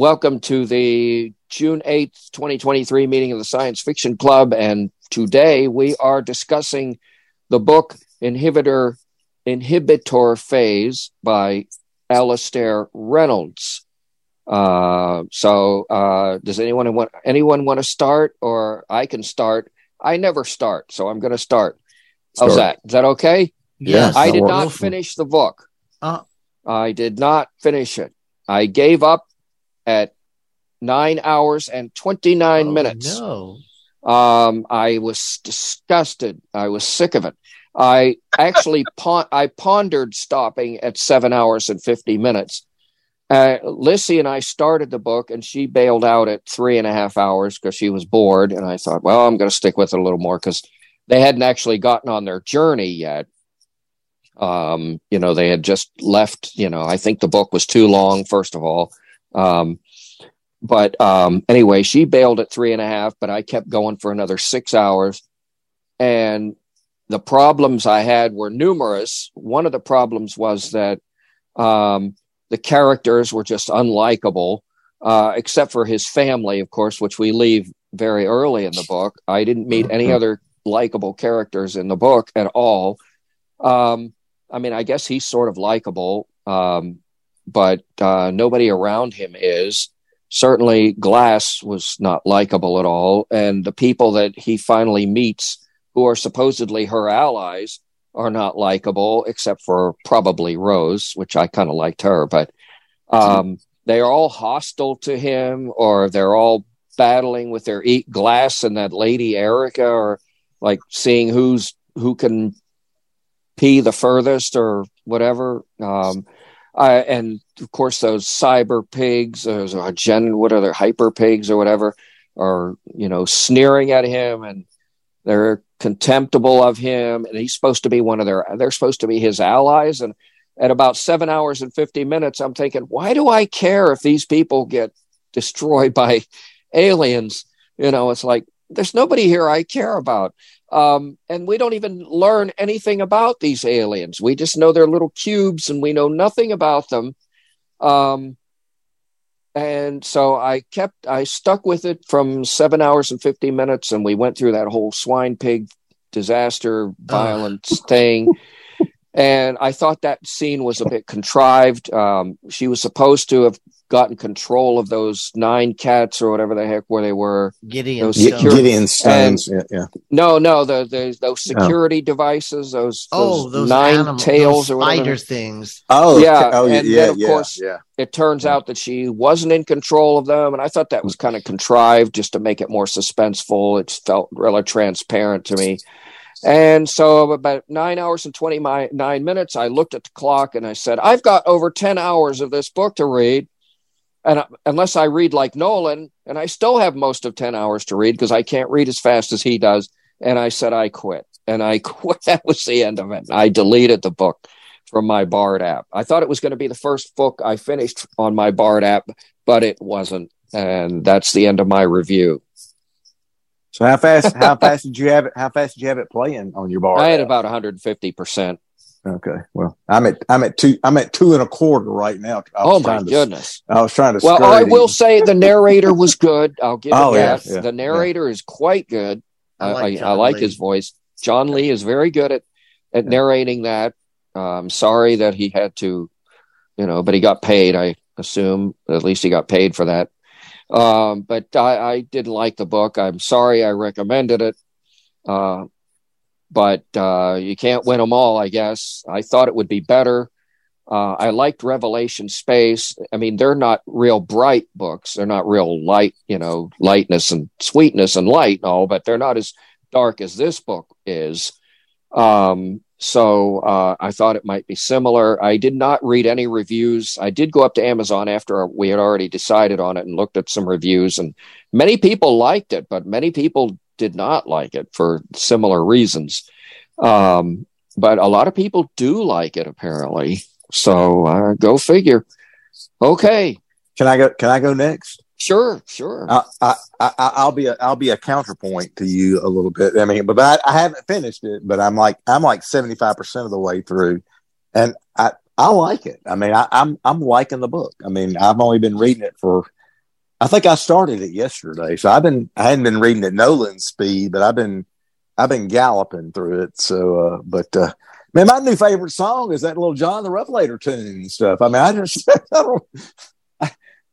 welcome to the June 8th, 2023 meeting of the Science Fiction Club. And today we are discussing the book Inhibitor, Inhibitor Phase by Alastair Reynolds. Uh, so, uh, does anyone want anyone want to start, or I can start? I never start, so I'm going to start. How's that? Is that okay? Yes, I did works. not finish the book. Uh, I did not finish it. I gave up at nine hours and 29 oh, minutes. No. Um, I was disgusted. I was sick of it. I actually pon- I pondered stopping at seven hours and 50 minutes. Uh, Lissy and I started the book, and she bailed out at three and a half hours because she was bored. And I thought, well, I'm going to stick with it a little more because they hadn't actually gotten on their journey yet. Um, you know, they had just left. You know, I think the book was too long, first of all. Um, but um, anyway, she bailed at three and a half, but I kept going for another six hours. And the problems I had were numerous. One of the problems was that um, the characters were just unlikable, uh, except for his family, of course, which we leave very early in the book. I didn't meet any Mhm. other likable characters in the book at all. Um, I mean, I guess he's sort of likable, um, but uh, nobody around him is. Certainly, Glass was not likable at all, and the people that he finally meets, who are supposedly her allies, are not likable, except for probably Rose, which I kind of liked her, but um, they are all hostile to him, or they're all battling with their eat Glass and that lady Erica, or like seeing who's who can pee the furthest or whatever. Um, I, and of course, those cyber pigs, those are gen, what are they, hyper pigs or whatever, are you know sneering at him and they're contemptible of him. And he's supposed to be one of their, they're supposed to be his allies. And at about seven hours and fifty minutes, I'm thinking, why do I care if these people get destroyed by aliens? You know, it's like there's nobody here I care about. Um, and we don't even learn anything about these aliens. We just know they're little cubes and we know nothing about them. Um, and so I kept, I stuck with it from seven hours and 50 minutes, and we went through that whole swine pig disaster violence thing. And I thought that scene was a bit contrived. Um, she was supposed to have gotten control of those nine cats or whatever the heck where they were. Gideon. Those G- Stone. secure- Gideon Stones. yeah, yeah. No, no, the, the those oh. security devices, those, Oh, those those nine animal, tails those or whatever. spider things. Oh, Yeah, okay. oh, yeah, and yeah, then, of yeah, course, yeah. It turns Yeah. out that she wasn't in control of them, and I thought that was kind of contrived just to make it more suspenseful. It felt really transparent to me. And so, about nine hours and 29 minutes, I looked at the clock and I said, I've got over 10 hours of this book to read. And uh, unless I read like Nolan, and I still have most of 10 hours to read because I can't read as fast as he does. And I said, I quit. And I quit. That was the end of it. I deleted the book from my Bard app. I thought it was going to be the first book I finished on my Bard app, but it wasn't. And that's the end of my review. So how fast? How fast did you have it? How fast did you have it playing on your bar? I had app? about 150%. Okay. Well, I'm at I'm at two I'm at two and a quarter right now. Oh my trying to- goodness. I was trying to. Well, I it. will say the narrator was good. I'll give Oh, it yeah, that. yeah, the narrator is quite good. I I, like I, I like his voice. John Lee is very good at, at Yeah. narrating that. I'm sorry that he had to, you know, but he got paid, I assume. At least he got paid for that. Um, but I, I didn't like the book. I'm sorry I recommended it. Uh, but uh, you can't win them all, I guess. I thought it would be better. Uh, I liked Revelation Space. I mean, they're not real bright books. They're not real light, you know, lightness and sweetness and light and all, but they're not as dark as this book is. Um, so uh, I thought it might be similar. I did not read any reviews. I did go up to Amazon after we had already decided on it and looked at some reviews, and many people liked it, but many people did not like it for similar reasons. Um, but a lot of people do like it apparently. So uh, go figure. Okay, Can I go? Can I go next? sure, sure. I, I, I, I'll be a, I'll be a counterpoint to you a little bit. I mean, but I, I haven't finished it, but I'm like, I'm like 75% of the way through and I, I like it. I mean, I, I'm, I'm liking the book. I mean, I've only been reading it for I think I started it yesterday. So I've been I hadn't been reading at Nolan's speed, but I've been I've been galloping through it. So, uh, but uh, man, my new favorite song is that little John the Revelator tune and stuff. I mean, I just I don't.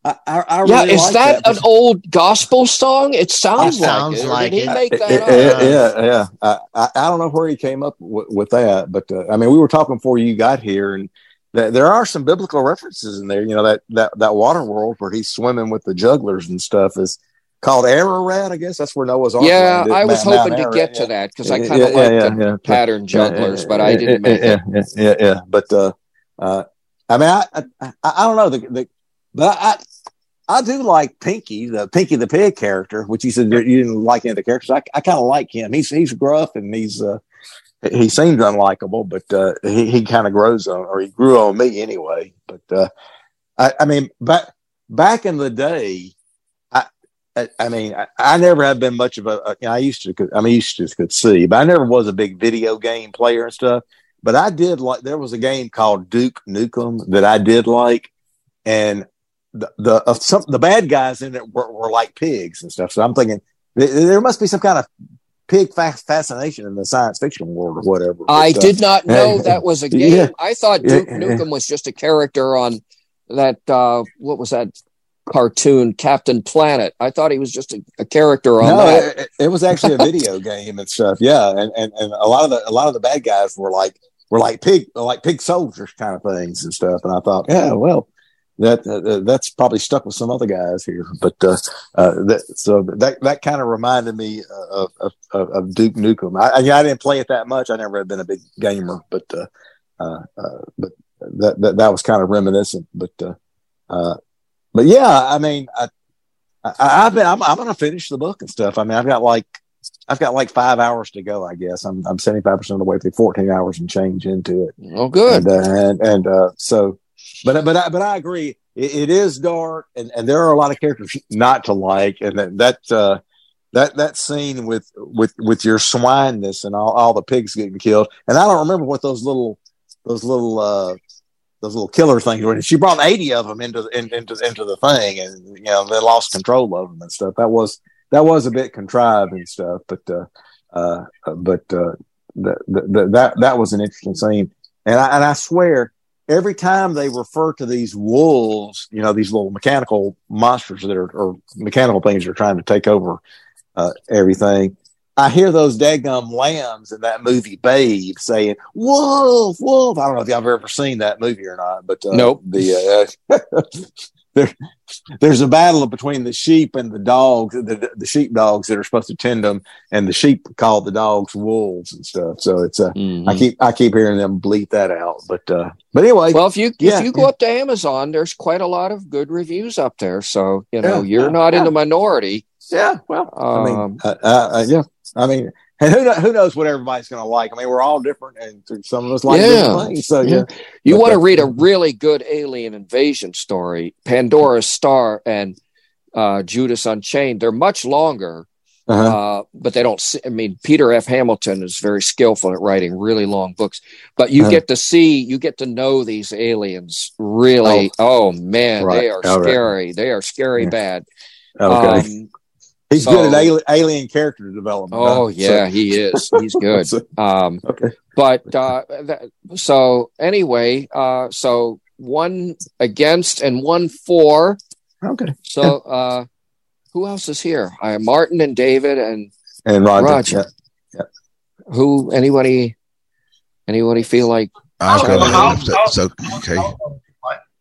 I, I, I yeah, really is like that, that an old gospel song? It sounds It sounds like it. like Did he it. make that Yeah, up? yeah, yeah, yeah. I, I, I don't know where he came up with, with that, but uh, I mean, we were talking before you got here, and th- there are some biblical references in there. You know that that that water world where he's swimming with the jugglers and stuff is called Ararat. I guess that's where Noah's Ark. Yeah, landed, I was Mount hoping to get yeah. to that because I kind of yeah, like yeah, the yeah. pattern jugglers, but I didn't make yeah, it. Yeah, yeah, yeah. But uh, uh, I mean, I, I, I I don't know the, the but I. I do like Pinky, the Pinky the Pig character, which you said you didn't like any of the characters. I, I kind of like him. He's he's gruff and he's uh, he seems unlikable, but uh, he he kind of grows on, or he grew on me anyway. But uh, I, I mean, back back in the day, I I, I mean, I, I never have been much of a. you know, I used to, I mean, used to could see, but I never was a big video game player and stuff. But I did like. There was a game called Duke Nukem that I did like, and the the uh, some the bad guys in it were, were like pigs and stuff. So I'm thinking there must be some kind of pig fascination in the science fiction world or whatever. I But, uh, did not know that was a game. Yeah. I thought Duke yeah. Nukem was just a character on that. Uh, what was that cartoon, Captain Planet? I thought he was just a, a character on no, that. it, it was actually a video game and stuff. Yeah, and, and and a lot of the a lot of the bad guys were like were like pig like pig soldiers kind of things and stuff. And I thought, yeah, well, that uh, that's probably stuck with some other guys here. But uh, uh, that, so that that kind of reminded me of, of, of, Duke Nukem. I, I, I didn't play it that much. I never have been a big gamer, but uh, uh, uh, but that, that that was kind of reminiscent. But uh, uh, but yeah, I mean, I, I I've been I'm, I'm going to finish the book and stuff. I mean, I've got like I've got like five hours to go. I guess I'm I'm 75 percent of the way through, 14 hours and change into it. Oh, good. And uh, and, and uh, so, but but I, but I agree. It, it is dark, and, and there are a lot of characters not to like, and that that uh, that that scene with with with your swineness and all, all the pigs getting killed. And I don't remember what those little those little uh, those little killer things were. She brought 80 of them into in, into into the thing, and you know they lost control of them and stuff. That was that was a bit contrived and stuff, but uh, uh, but uh, that, that that that was an interesting scene. And I, and I swear, every time they refer to these wolves, you know, these little mechanical monsters that are, or mechanical things that are trying to take over uh, everything, I hear those daggum lambs in that movie Babe saying "wolf, wolf." I don't know if y'all have ever seen that movie or not, but uh, Nope. The uh, there, there's a battle between the sheep and the dogs, the, the sheep dogs that are supposed to tend them, and the sheep call the dogs wolves and stuff. So it's uh, Mhm. I keep I keep hearing them bleat that out, but uh, but anyway, Well, if you Yeah, if you go up to Amazon, there's quite a lot of good reviews up there. So you know Yeah, you're yeah, not in the minority. yeah, well, I mean, Um, uh, uh, uh, yeah, I mean, and who who knows what everybody's going to like? I mean, we're all different, and some of us like Yeah. different things. So yeah, You But want to read a really good alien invasion story, Pandora's Star and uh, Judas Unchained. They're much longer, uh-huh. uh, but they don't. See, I mean, Peter F. Hamilton is very skillful at writing really long books. But you Uh-huh. get to see, you get to know these aliens really. Oh, man, Right. they are All right. scary. They are scary Yeah. bad. okay. Um, He's so- good at alien, alien character development. huh? oh yeah, he is. He's good. Um, okay. but uh, that, so anyway, uh, so one against and one for. Okay. So uh, who else is here? Uh, Martin and David and And Roger. Roger. who? Anybody? Anybody feel like? I'll go I'll- ahead. So, I'll- so okay.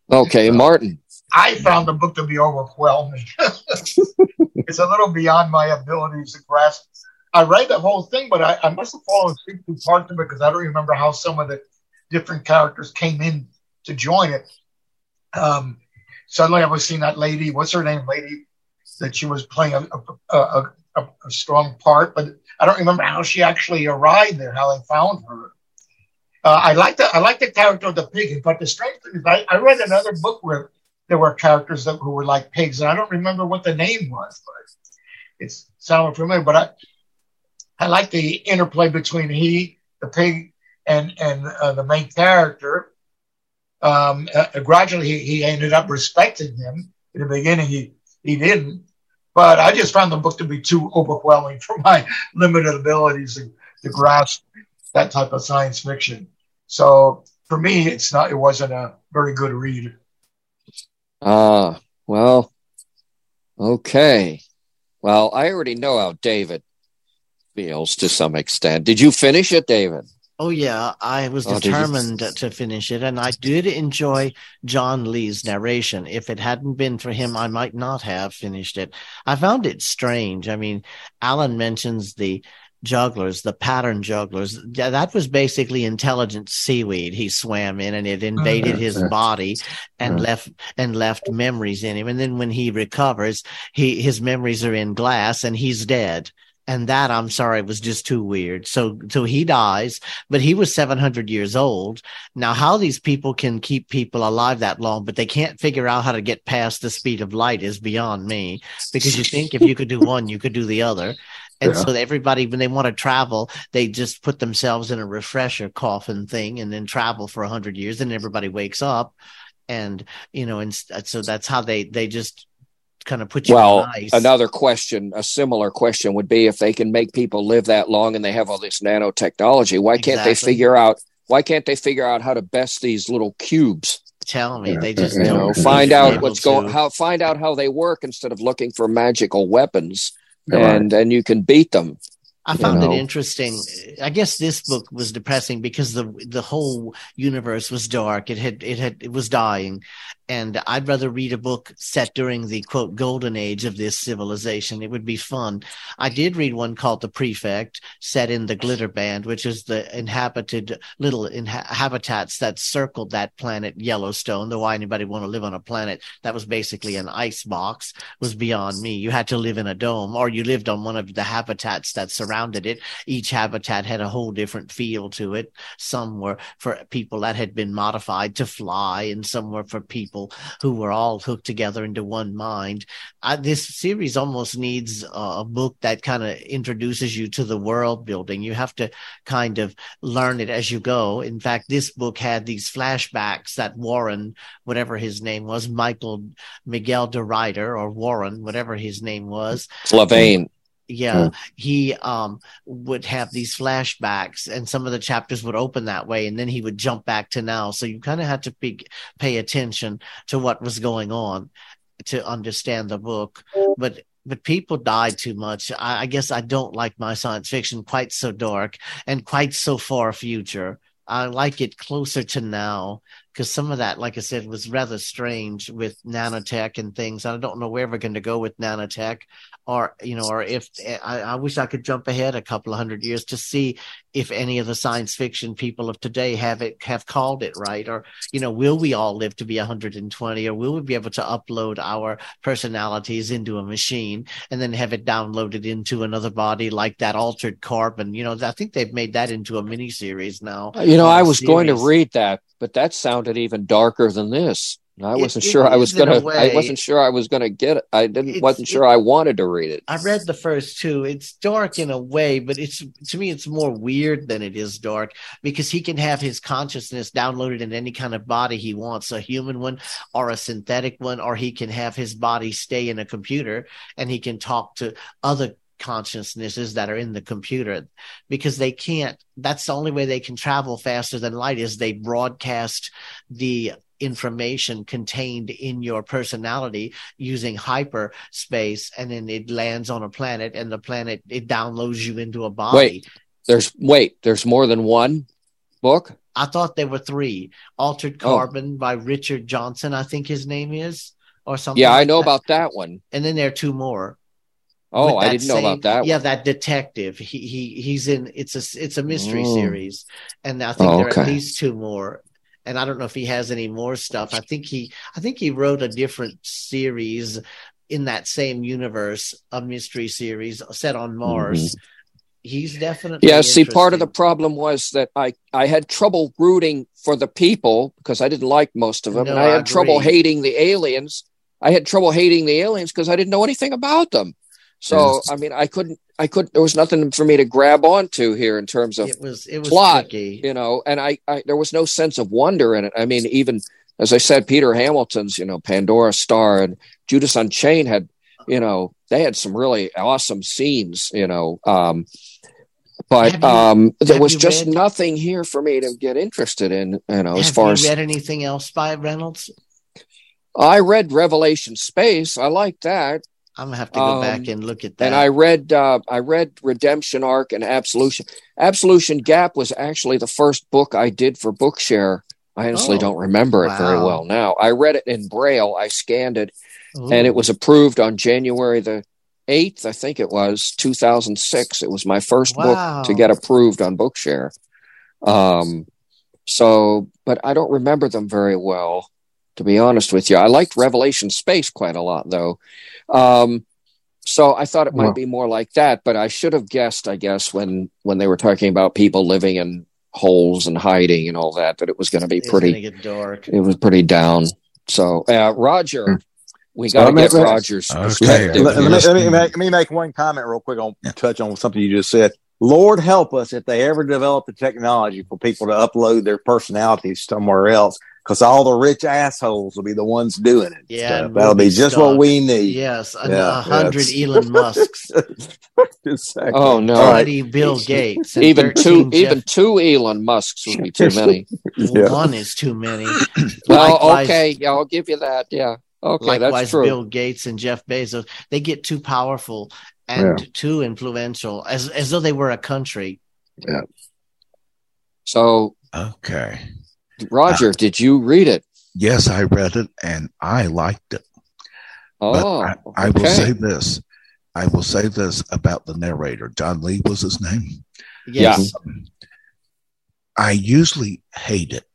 Okay, Martin. I found the book to be overwhelming. it's a little beyond my abilities to grasp. I read the whole thing, but I, I must have fallen asleep through parts of it because I don't remember how some of the different characters came in to join it. Um, suddenly, I was seeing that lady. What's her name? Lady that she was playing a, a, a, a, strong part, but I don't remember how she actually arrived there. How they found her. Uh, I like the I like the character of the pig, but the strange thing is, I, I read another book where there were characters that who were like pigs, and I don't remember what the name was, but it sounded familiar. But I I like the interplay between he, the pig, and and uh, the main character. Um, uh, gradually, he, he ended up respecting him. In the beginning, he he didn't. But I just found the book to be too overwhelming for my limited abilities to, to grasp that type of science fiction. So for me, it's not. It wasn't a very good read. Ah, uh, well, okay. Well, I already know how David feels to some extent. Did you finish it, David? Oh yeah, I was oh, determined to finish it, and I did enjoy John Lee's narration. If it hadn't been for him, I might not have finished it. I found it strange. I mean, Alan mentions the jugglers, the pattern jugglers. That was basically intelligent seaweed he swam in, and it invaded mm-hmm. his body and left and left memories in him. And then when he recovers, he his memories are in glass, and he's dead and that I'm sorry was just too weird. So so he dies, but he was 700 years old. Now how these people can keep people alive that long, but they can't figure out how to get past the speed of light is beyond me. Because you think if you could do one, you could do the other. And yeah. so everybody, when they want to travel, they just put themselves in a refresher coffin thing and then travel for a hundred years. And everybody wakes up, and you know, and uh, so that's how they they just kind of put you well another question a similar question would be if they can make people live that long and they have all this nanotechnology why can't they figure out why can't they figure out how to best these little cubes? Tell me they just you know find out what's going how find out how they work instead of looking for magical weapons and and you can beat them I found you know? it interesting. I guess this book was depressing because the the whole universe was dark. It had it had it was dying, and I'd rather read a book set during the quote golden age of this civilization. It would be fun. I did read one called The Prefect, set in the Glitter Band, which is the inhabited little inha- habitats that circled that planet Yellowstone. Though why anybody want to live on a planet that was basically an ice box was beyond me. You had to live in a dome, or you lived on one of the habitats that surrounded it. Each habitat had a whole different feel to it. Some were for people that had been modified to fly, and some were for people people who were all hooked together into one mind. I, this series almost needs a book that kind of introduces you to the world building. You have to kind of learn it as you go. In fact, this book had these flashbacks that Warren, whatever his name was, Michael Miguel de Ruyter or Warren, whatever his name was, Levane yeah, he um, would have these flashbacks, and some of the chapters would open that way, and then he would jump back to now. So you kind of had to be, pay attention to what was going on to understand the book. But but people died too much. I, I guess I don't like my science fiction quite so dark and quite so far future. I like it closer to now because some of that, like I said, was rather strange with nanotech and things. I don't know where we're going to go with nanotech or you know, or if I, I, wish I could jump ahead a couple of hundred years to see if any of the science fiction people of today have it have called it right, or you know, will we all live to be 120, or will we be able to upload our personalities into a machine and then have it downloaded into another body like that altered carbon? You know, I think they've made that into a mini series now. You know, I was series. going to read that, but that sounded even darker than this. I wasn't it, sure it I was gonna. I wasn't sure I was gonna get it. I didn't. wasn't sure it, I wanted to read it. I read the first two. It's dark in a way, but it's to me, it's more weird than it is dark because he can have his consciousness downloaded in any kind of body he wants, a human one or a synthetic one, or he can have his body stay in a computer and he can talk to other consciousnesses that are in the computer because they can't that's the only way they can travel faster than light is they broadcast the information contained in your personality using hyperspace and then it lands on a planet and the planet it downloads you into a body wait there's wait there's more than one book i thought there were three altered oh. carbon oh. by richard johnson i think his name is or something yeah i know that. about that one and then there are two more Oh, I didn't same, know about that. Yeah, one. that detective. He he he's in. It's a it's a mystery mm. series, and I think oh, there are at least two more and I don't know if he has any more stuff. I think he I think he wrote a different series in that same universe, a mystery series set on Mars. Mm-hmm. He's definitely yeah. See, part of the problem was that I I had trouble rooting for the people because I didn't like most of them, no, and I had I trouble hating the aliens. I had trouble hating the aliens because I didn't know anything about them. So. I mean, I couldn't, I could. There was nothing for me to grab onto here in terms of it was it was plot, tricky. you know. And I, I, there was no sense of wonder in it. I mean, even as I said, Peter Hamilton's, you know, Pandora Star and Judas Unchained had you know, they had some really awesome scenes, you know. Um, but you- um, there was just read- nothing here for me to get interested in, you know, as far you as read anything else by Reynolds? I read Revelation Space. I like that. I'm gonna have to go Um, back and look at that. And I read uh, I read Redemption Ark and Absolution. Absolution Gap was actually the first book I did for Bookshare. I honestly Oh, don't remember it very well now. I read it in Braille. I scanned it, Ooh. and it was approved on January the eighth, I think it was two thousand six. It was my first Wow. book to get approved on Bookshare. Um, so, but I don't remember them very well, to be honest with you. I liked Revelation Space quite a lot, though. Um, so I thought it might Well- be more like that, but I should have guessed, I guess, when when they were talking about people living in holes and hiding and all that, that it was going to be It's pretty. gonna get dark. It was pretty down. So, uh, Roger, we got to Well, get let me- Roger's Okay. perspective. Let, let here. me, let, me make, let me make one comment real quick on Yeah. touch on something you just said. Lord help us if they ever develop the technology for people to upload their personalities somewhere else, because all the rich assholes will be the ones doing it. Yeah, So and that'll we'll be be just stuck. what we need. Yes, a, Yeah, hundred. Elon Musks, Exactly. Oh no! All right. twenty Bill Gates, and Even two, Jeff- even two Elon Musks would be too many. Yeah. one is too many. Well, Likewise- okay, yeah, I'll give you that. Yeah, okay, Likewise, that's true. Bill Gates and Jeff Bezos, they get too powerful and too influential, as as though they were a country. Yeah. So, Okay. Roger, did you read it? Yes, I read it and I liked it. But Oh, I, I will okay. say this. I will say this about the narrator. John Lee was his name. Yes, I usually hate it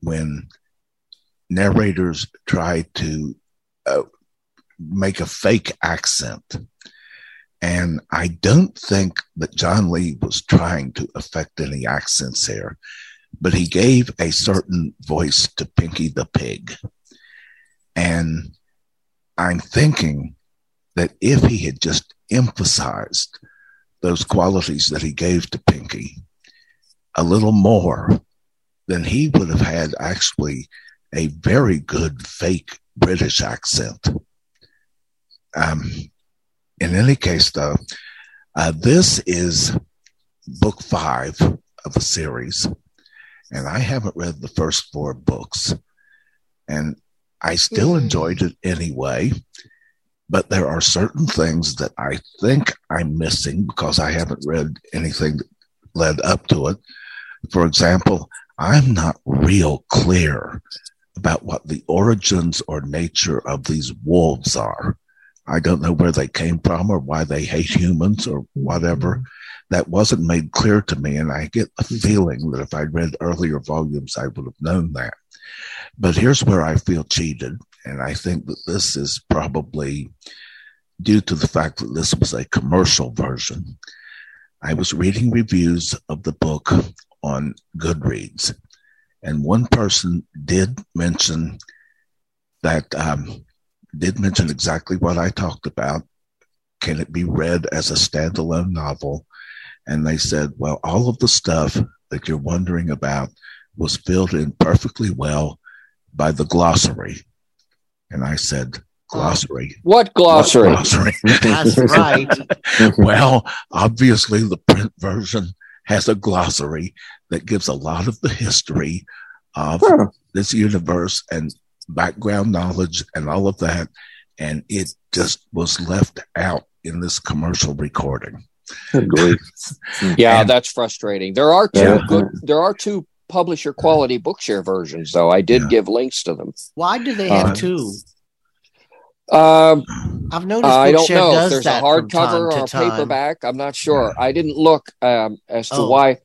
when narrators try to uh, make a fake accent. And I don't think that John Lee was trying to affect any accents here, but he gave a certain voice to Pinky the Pig. And I'm thinking that if he had just emphasized those qualities that he gave to Pinky, a little more, then he would have had actually a very good fake British accent. Um, in any case, though, uh, this is book five of a series, and I haven't read the first four books, and I still Mhm. enjoyed it anyway. But there are certain things that I think I'm missing because I haven't read anything that led up to it. For example, I'm not real clear about what the origins or nature of these wolves are. I don't know where they came from or why they hate humans or whatever. That wasn't made clear to me. And I get a feeling that if I'd read earlier volumes, I would have known that. But here's where I feel cheated. And I think that this is probably due to the fact that this was a commercial version. I was reading reviews of the book on Goodreads, and one person did mention that um, did mention exactly what I talked about. Can it be read as a standalone novel? And they said, well, all of the stuff that you're wondering about was filled in perfectly well by the glossary. And I said, glossary. Uh, what glossary? What glossary? that's right. well, obviously, the print version has a glossary that gives a lot of the history of Huh. this universe and background knowledge and all of that. And it just was left out in this commercial recording. Good grief. Yeah, And- that's frustrating. There are two Yeah. good. There are two publisher quality Bookshare versions, though. I did Yeah. give links to them. Why do they have Uh, two? Um, I've noticed I don't Bookshare know if there's a hardcover or a time. paperback. I'm not sure. I didn't look um, as to Oh. why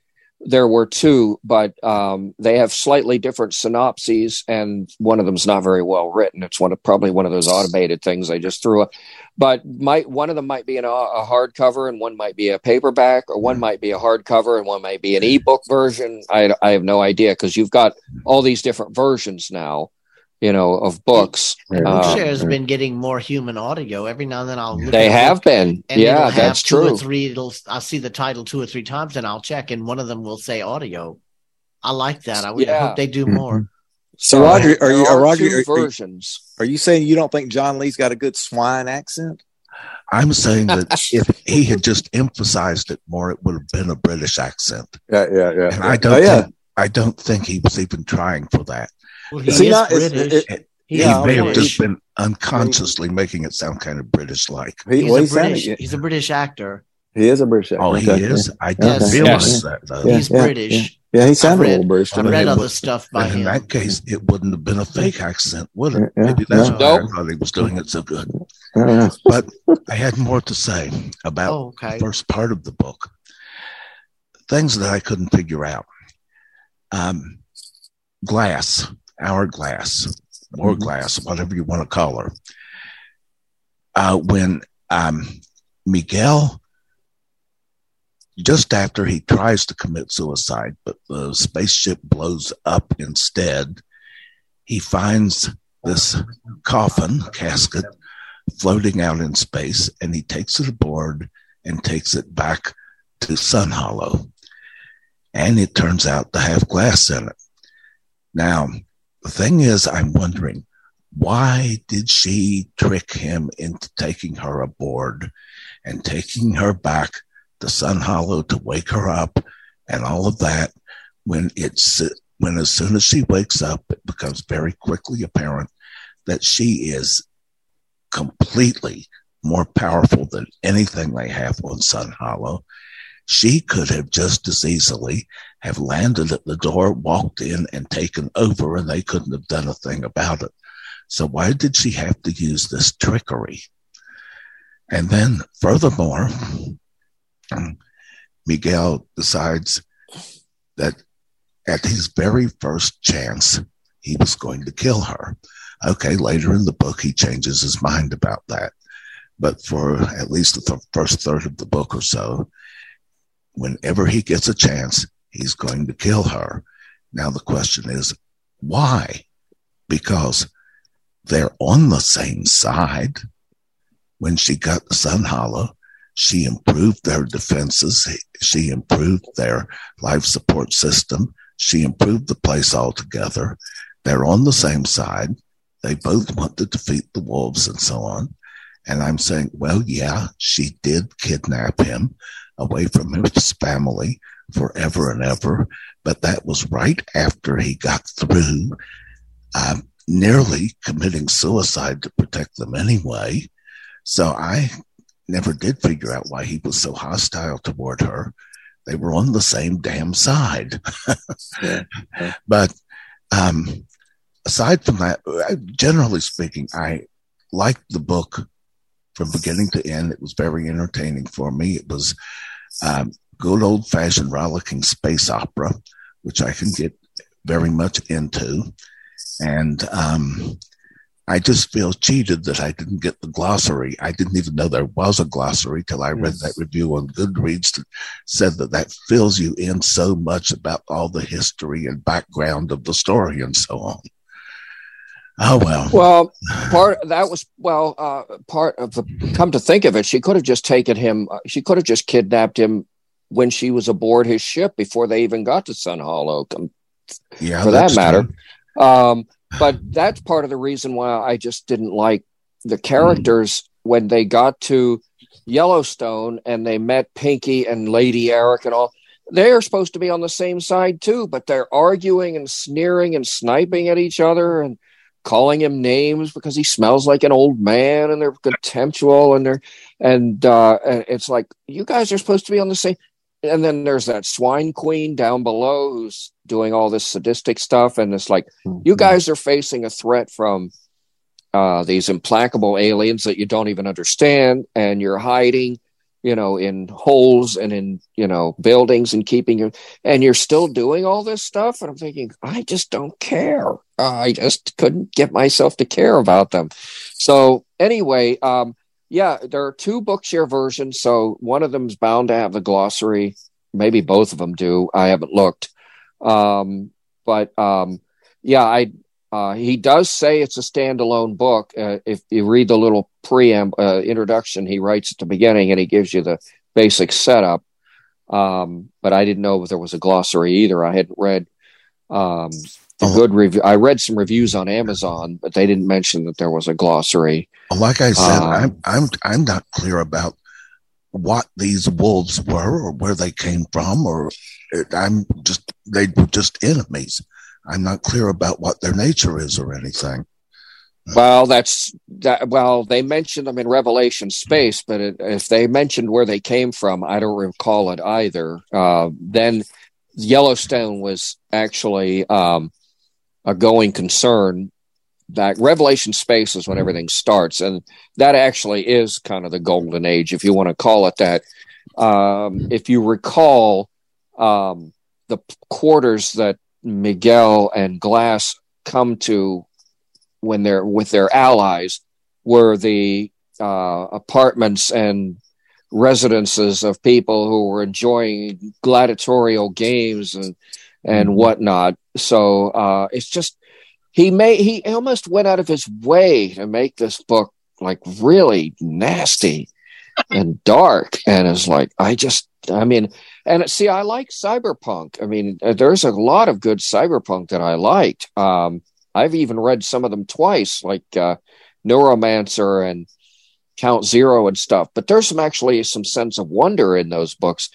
there were two, but um, they have slightly different synopses, and one of them's not very well written. It's one of probably one of those automated things I just threw up. But might one of them might be an, a hardcover, and one might be a paperback, or one might be a hardcover, and one might be an ebook version. I, I have no idea because you've got all these different versions now, you know, of books. Yeah. Um, Bookshare has been getting more human audio. Every now and then I'll look They at have been, and yeah, have that's two true. or three. It'll I'll see the title two or three times and I'll check, and one of them will say audio. I like that. I would Yeah. hope they do Mhm. more. So Roger, are you- are Roger, two are- are you- versions. Are you saying you don't think John Lee's got a good swine accent? I'm saying that if he had just emphasized it more, it would have been a British accent. Yeah, yeah, yeah. And I don't Oh, yeah. think I don't think he was even trying for that. Well, he See, is now, it's- British. it- He Yeah, is he may have just been unconsciously making it sound kind of British like. He, He's well, a he's British. He's a British actor. He is a British actor. Oh, he Okay, is? I didn't Yes. realize Yes. that though. He's yeah, British. Yeah, he sounded I've a little British. I to me. read other stuff by And in him. that case, it wouldn't have been a fake accent, would it? Yeah, Maybe that's no. why Nope. I thought he was doing it so good. Yeah. But I had more to say about Oh, okay. the first part of the book. Things that I couldn't figure out. Um, glass, hourglass, or Mhm. glass, whatever you want to call her. Uh, when um, Miguel, just after he tries to commit suicide, but the spaceship blows up instead, he finds this coffin casket floating out in space and he takes it aboard and takes it back to Sun Hollow. And it turns out to have glass in it. Now, the thing is, I'm wondering why did she trick him into taking her aboard and taking her back to Sun Hollow to wake her up and all of that when it's when as soon as she wakes up, it becomes very quickly apparent that she is completely more powerful than anything they have on Sun Hollow. She could have just as easily have landed at the door, walked in and taken over, and they couldn't have done a thing about it. So why did she have to use this trickery? And then furthermore, Um, Miguel decides that at his very first chance, he was going to kill her. Okay, later in the book, he changes his mind about that. But for at least the th- first third of the book or so, whenever he gets a chance, he's going to kill her. Now, the question is, why? Because they're on the same side. When she got the Sun Hollow, she improved their defenses. She improved their life support system. She improved the place altogether. They're on the same side. They both want to defeat the wolves and so on. And I'm saying, well, yeah, she did kidnap him away from his family forever and ever. But that was right after he got through um, nearly committing suicide to protect them anyway. So I never did figure out why he was so hostile toward her. They were on the same damn side. But um, aside from that, uh, generally speaking, I liked the book from beginning to end. It was very entertaining for me. It was um, good old fashioned rollicking space opera, which I can get very much into. And um, I just feel cheated that I didn't get the glossary. I didn't even know there was a glossary till I read that review on Goodreads that said that that fills you in so much about all the history and background of the story and so on. Oh well. Well, part that was well, uh, part of the. Come to think of it, she could have just taken him. uh, She could have just kidnapped him when she was aboard his ship before they even got to Sun Hollow. Yeah, for that matter. Um, but that's part of the reason why I just didn't like the characters when they got to Yellowstone and they met Pinky and Lady Arek and all. They are supposed to be on the same side too, but they're arguing and sneering and sniping at each other and calling him names because he smells like an old man and they're contemptual and they're and uh and it's like you guys are supposed to be on the same and then there's that swine queen down below who's doing all this sadistic stuff and it's like you guys are facing a threat from uh, these implacable aliens that you don't even understand, and you're hiding, you know, in holes and in you know buildings and keeping your, and you're still doing all this stuff. And I'm thinking, I just don't care. Uh, I just couldn't get myself to care about them. So anyway, um, yeah, there are two Bookshare versions. So one of them's bound to have the glossary. Maybe both of them do. I haven't looked. Um, but um, yeah, I uh, he does say it's a standalone book. Uh, if you read the little preamble uh, introduction he writes at the beginning, and he gives you the basic setup. Um, but I didn't know if there was a glossary either. I hadn't read um, the Oh. good review. I read some reviews on Amazon, but they didn't mention that there was a glossary. Like I said, Uh, I'm I'm I'm not clear about what these wolves were or where they came from, or I'm just they were just enemies. I'm not clear about what their nature is or anything. Well, that's that. Well, they mentioned them in Revelation space, but it, if they mentioned where they came from, I don't recall it either. Uh, then Yellowstone was actually um, a going concern. That Revelation space is when everything starts, and that actually is kind of the golden age, if you want to call it that. Um, if you recall, um, the quarters that Miguel and Glass come to when they're with their allies were the uh, apartments and residences of people who were enjoying gladiatorial games and and whatnot. So uh, it's just he made he almost went out of his way to make this book like really nasty and dark, and it's like I just I mean. And see, I like cyberpunk. I mean, uh, there's a lot of good cyberpunk that I liked. Um, I've even read some of them twice, like uh, Neuromancer and Count Zero and stuff. But there's some actually some sense of wonder in those books.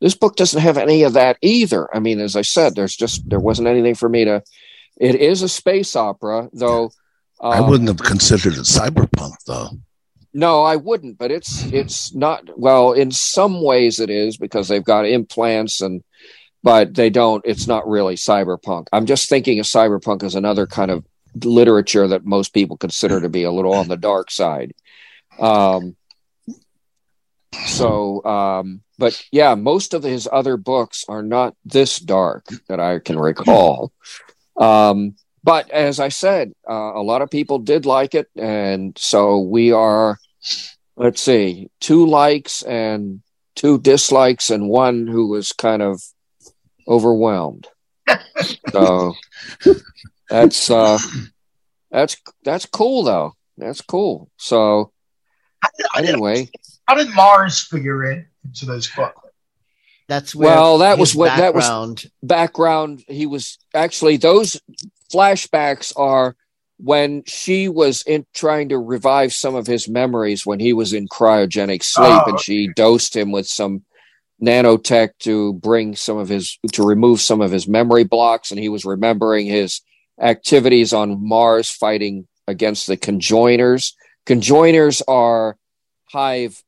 This book doesn't have any of that either. I mean, as I said, there's just there wasn't anything for me to. It is a space opera, though. I um, wouldn't have considered it cyberpunk though. no, I wouldn't, but it's it's not well, in some ways it is because they've got implants and but they don't it's not really cyberpunk. I'm just thinking of cyberpunk as another kind of literature that most people consider to be a little on the dark side. Um so um but yeah, most of his other books are not this dark that I can recall. Um but as I said, uh, a lot of people did like it, and so we are. Let's see, two likes and two dislikes, and one who was kind of overwhelmed. so that's uh, that's that's cool, though. That's cool. So anyway, How did Mars figure in into those book? That's where Well, that was his what- that was- background. background he was actually those flashbacks are when she was in trying to revive some of his memories when he was in cryogenic sleep Oh, and she dosed him with some nanotech to bring some of his to remove some of his memory blocks and he was remembering his activities on Mars fighting against the conjoiners conjoiners are hive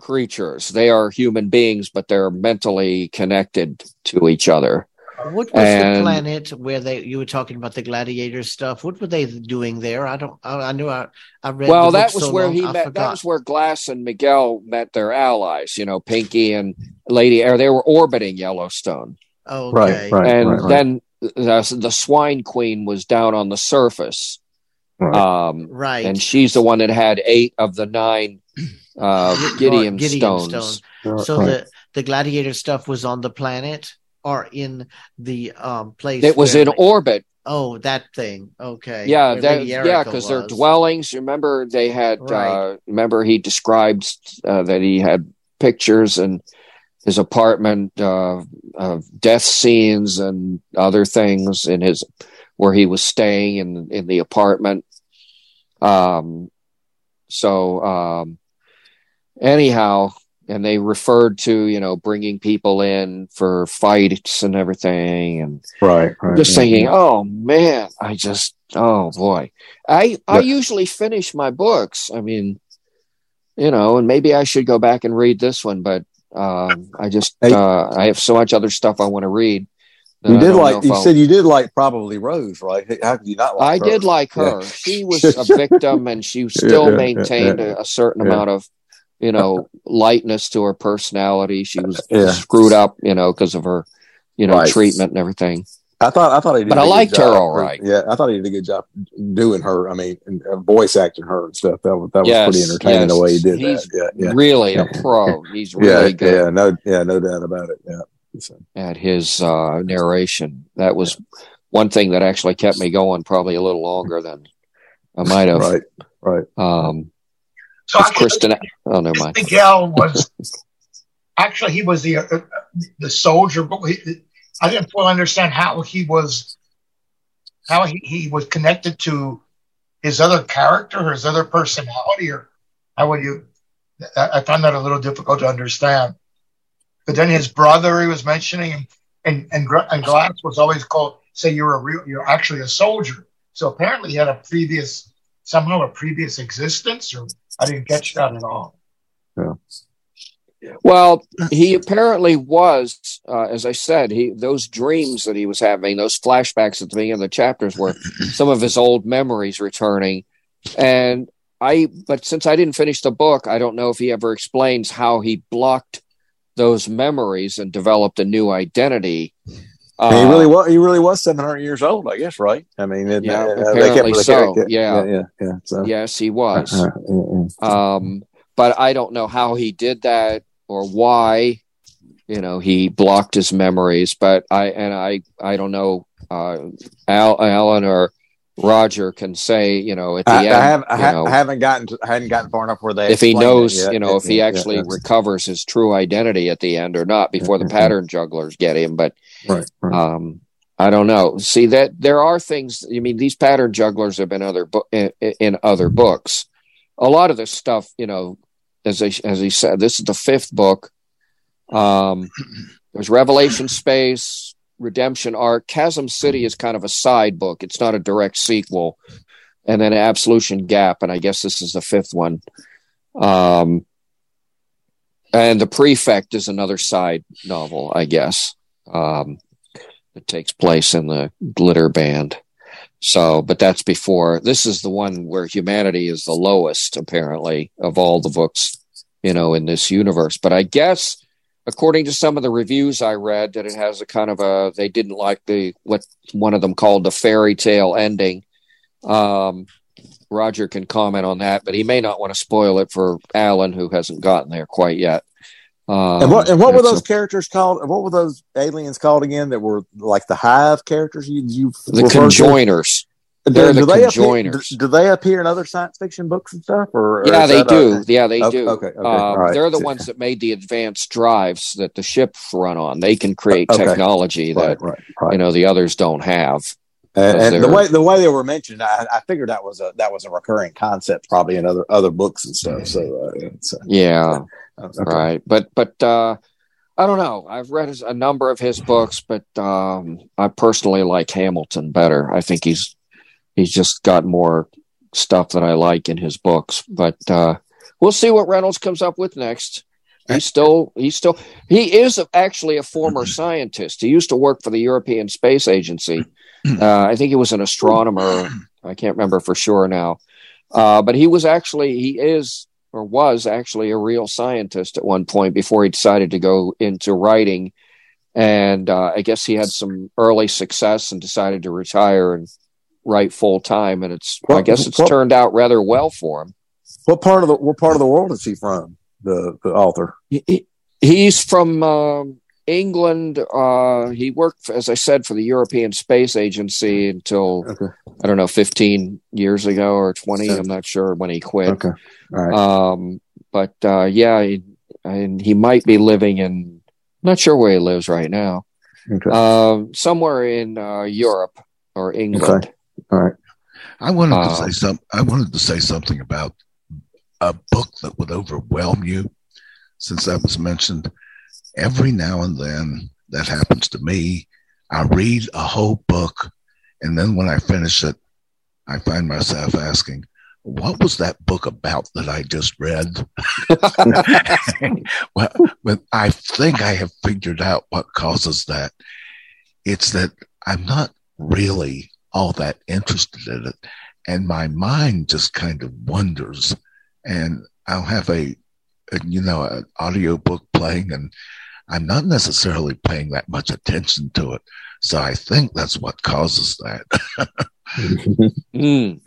creatures they are human beings but they're mentally connected to each other What was the planet where they you were talking about the gladiator stuff? What were they doing there? I don't. I, I knew I. I read. well that was so where long, he I met that was where glass and miguel met their allies you know pinky and lady air they were orbiting yellowstone Okay. Right, right. and then the, the swine queen was down on the surface Right. um Right. and she's the one that had eight of the nine uh gideon, Gideon stones stone. So the the gladiator stuff was on the planet or in the um place. it was where in they- orbit Oh, that thing. Okay. yeah that, yeah because their was. dwellings remember they had Right. uh remember he described uh, that he had pictures and his apartment uh of death scenes and other things in his where he was staying in in the apartment um so um anyhow and they referred to you know bringing people in for fights and everything and right, right. just yeah, thinking, yeah. oh man, I just, oh boy, I I usually finish my books. I mean, you know, and maybe I should go back and read this one, but um, I just uh, I have so much other stuff I want to read. You I did like you I'll- said you did like probably Rose, right? How could you not I her? did like her. Yeah. She was a victim, and she still Yeah, yeah, maintained yeah. A, a certain Yeah. amount of, you know, lightness to her personality. She was Yeah. screwed up, you know, because of her, you know, Right. treatment and everything. I thought I thought he did. But I liked her all right. Yeah, I thought he did a good job doing her. I mean, and, uh, voice acting her and stuff. That was that was Yes, pretty entertaining the way he did He's that. Yeah, yeah, Really a pro. He's yeah, really good. yeah. No, yeah, no doubt about it. Yeah. So, at his uh, narration. That was one thing that actually kept me going probably a little longer than I might have. right, right. Um, Actually, Kristen. Oh, never mind. Miguel was actually he was the uh, the soldier, but he, I didn't fully understand how he was how he, he was connected to his other character or his other personality, or how would you? I, I found that a little difficult to understand. But then his brother, he was mentioning, and and, and Glass was always called say you're a real, you're actually a soldier. So apparently he had a previous somehow a previous existence, or I didn't catch that at all. Yeah. Well, he apparently was, uh, as I said, he those dreams that he was having, those flashbacks at the beginning of the chapters, were some of his old memories returning. And I, but since I didn't finish the book, I don't know if he ever explains how he blocked those memories and developed a new identity. Uh, he really was. He really was seven hundred years old, I guess, right? I mean, it, yeah, uh, apparently so. yeah, yeah, yeah, yeah. So. Yes, he was. Uh, Um, but I don't know how he did that or why. You know, he blocked his memories. But I and I, I don't know. Uh, Al, Alan or Roger can say, you know, at the I, end, I, have, I, ha- know, I haven't gotten, to, I hadn't gotten far enough where they. if he knows, yet. you know, if he actually recovers his true identity at the end or not before the pattern jugglers get him. But right, right. um, I don't know. See that there are things. I mean, these pattern jugglers have been other book in, in other books. A lot of this stuff, you know, as I, as he said, this is the fifth book. Um, there's Revelation Space, Redemption Ark, Chasm City is kind of a side book. It's not a direct sequel, and then Absolution Gap, and I guess this is the fifth one. Um, and the Prefect is another side novel, I guess. Um, that takes place in the glitter band. So, but that's before this is the one where humanity is the lowest, apparently, of all the books, you know, in this universe. But I guess, according to some of the reviews I read, that it has a kind of a they didn't like the what one of them called the fairy tale ending. Um, Roger can comment on that, but he may not want to spoil it for Alan, who hasn't gotten there quite yet. Um, and what and what were it's a- those characters called? What were those aliens called again? That were like the hive characters? You you the conjoiners. to? Conjoiners? Do, they're the do they conjoiners. appear? Do, they appear in other science fiction books and stuff? Or, or Yeah, they do. a- yeah, they Okay, do. okay, okay, Um, right. They're the ones that made the advanced drives that the ships run on. They can create Okay. technology that right, right, right. you know the others don't have. And, and the way the way they were mentioned, I, I figured that was a that was a recurring concept, probably in other other books and stuff. So, uh, uh, Yeah, okay. right. But but uh, I don't know. I've read his, a number of his books, but um, I personally like Hamilton better. I think he's he's just got more stuff that I like in his books. But uh, we'll see what Reynolds comes up with next. He's still he's still he is actually a former scientist. He used to work for the European Space Agency. Uh, I think he was an astronomer. I can't remember for sure now. Uh, but he was actually he is or was actually a real scientist at one point before he decided to go into writing. And uh, I guess he had some early success and decided to retire and write full time. And it's I guess it's what- turned out rather well for him. What part of the what part of the world is he from? The the author. He- he- he's from um, England. Uh, he worked, as I said, for the European Space Agency until Okay. I don't know, fifteen years ago or twenty. Okay. I'm not sure when he quit. Okay. All right. Um, but uh, yeah, he, and he might be living in. Not sure where he lives right now. okay. Um, somewhere in uh, Europe or England. All right. I wanted to Uh, say some. I wanted to say something about a book that would overwhelm you, since that was mentioned. Every now and then, that happens to me. I read a whole book, and then when I finish it, I find myself asking, "What was that book about that I just read?" well, but I think I have figured out what causes that. It's that I'm not really all that interested in it. And my mind just kind of wanders. And i'll have a, a you know an audio book playing and i'm not necessarily paying that much attention to it. So i think that's what causes that. Mm.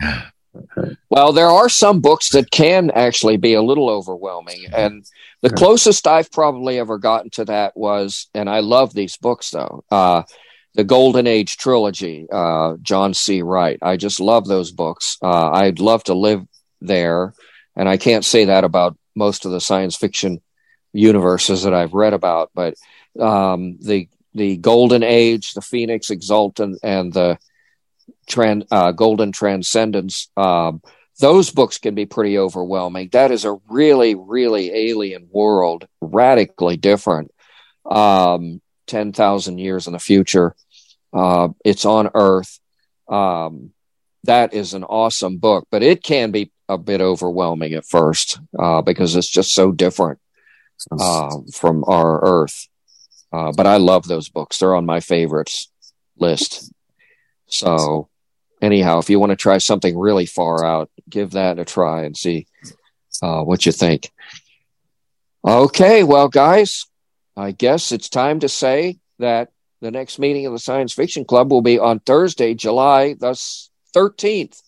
Well, there are some books that can actually be a little overwhelming. And the closest I've probably ever gotten to that was, and I love these books though, uh, the Golden Age trilogy, uh, John C. Wright. I just love those books. Uh, I'd love to live there. And I can't say that about most of the science fiction universes that I've read about, but um, the the Golden Age, the Phoenix Exultant, and the Tran, uh, Golden Transcendence. Um, those books can be pretty overwhelming. That is a really, really alien world, radically different. Um, 10,000 years in the future. Uh, it's on Earth. Um, that is an awesome book, but it can be a bit overwhelming at first uh, because it's just so different uh, from our Earth. Uh, but I love those books; they're on my favorites list. So, anyhow, if you want to try something really far out, give that a try and see uh, what you think. Okay, well, guys, I guess it's time to say that the next meeting of the Science Fiction Club will be on Thursday, July the 13th.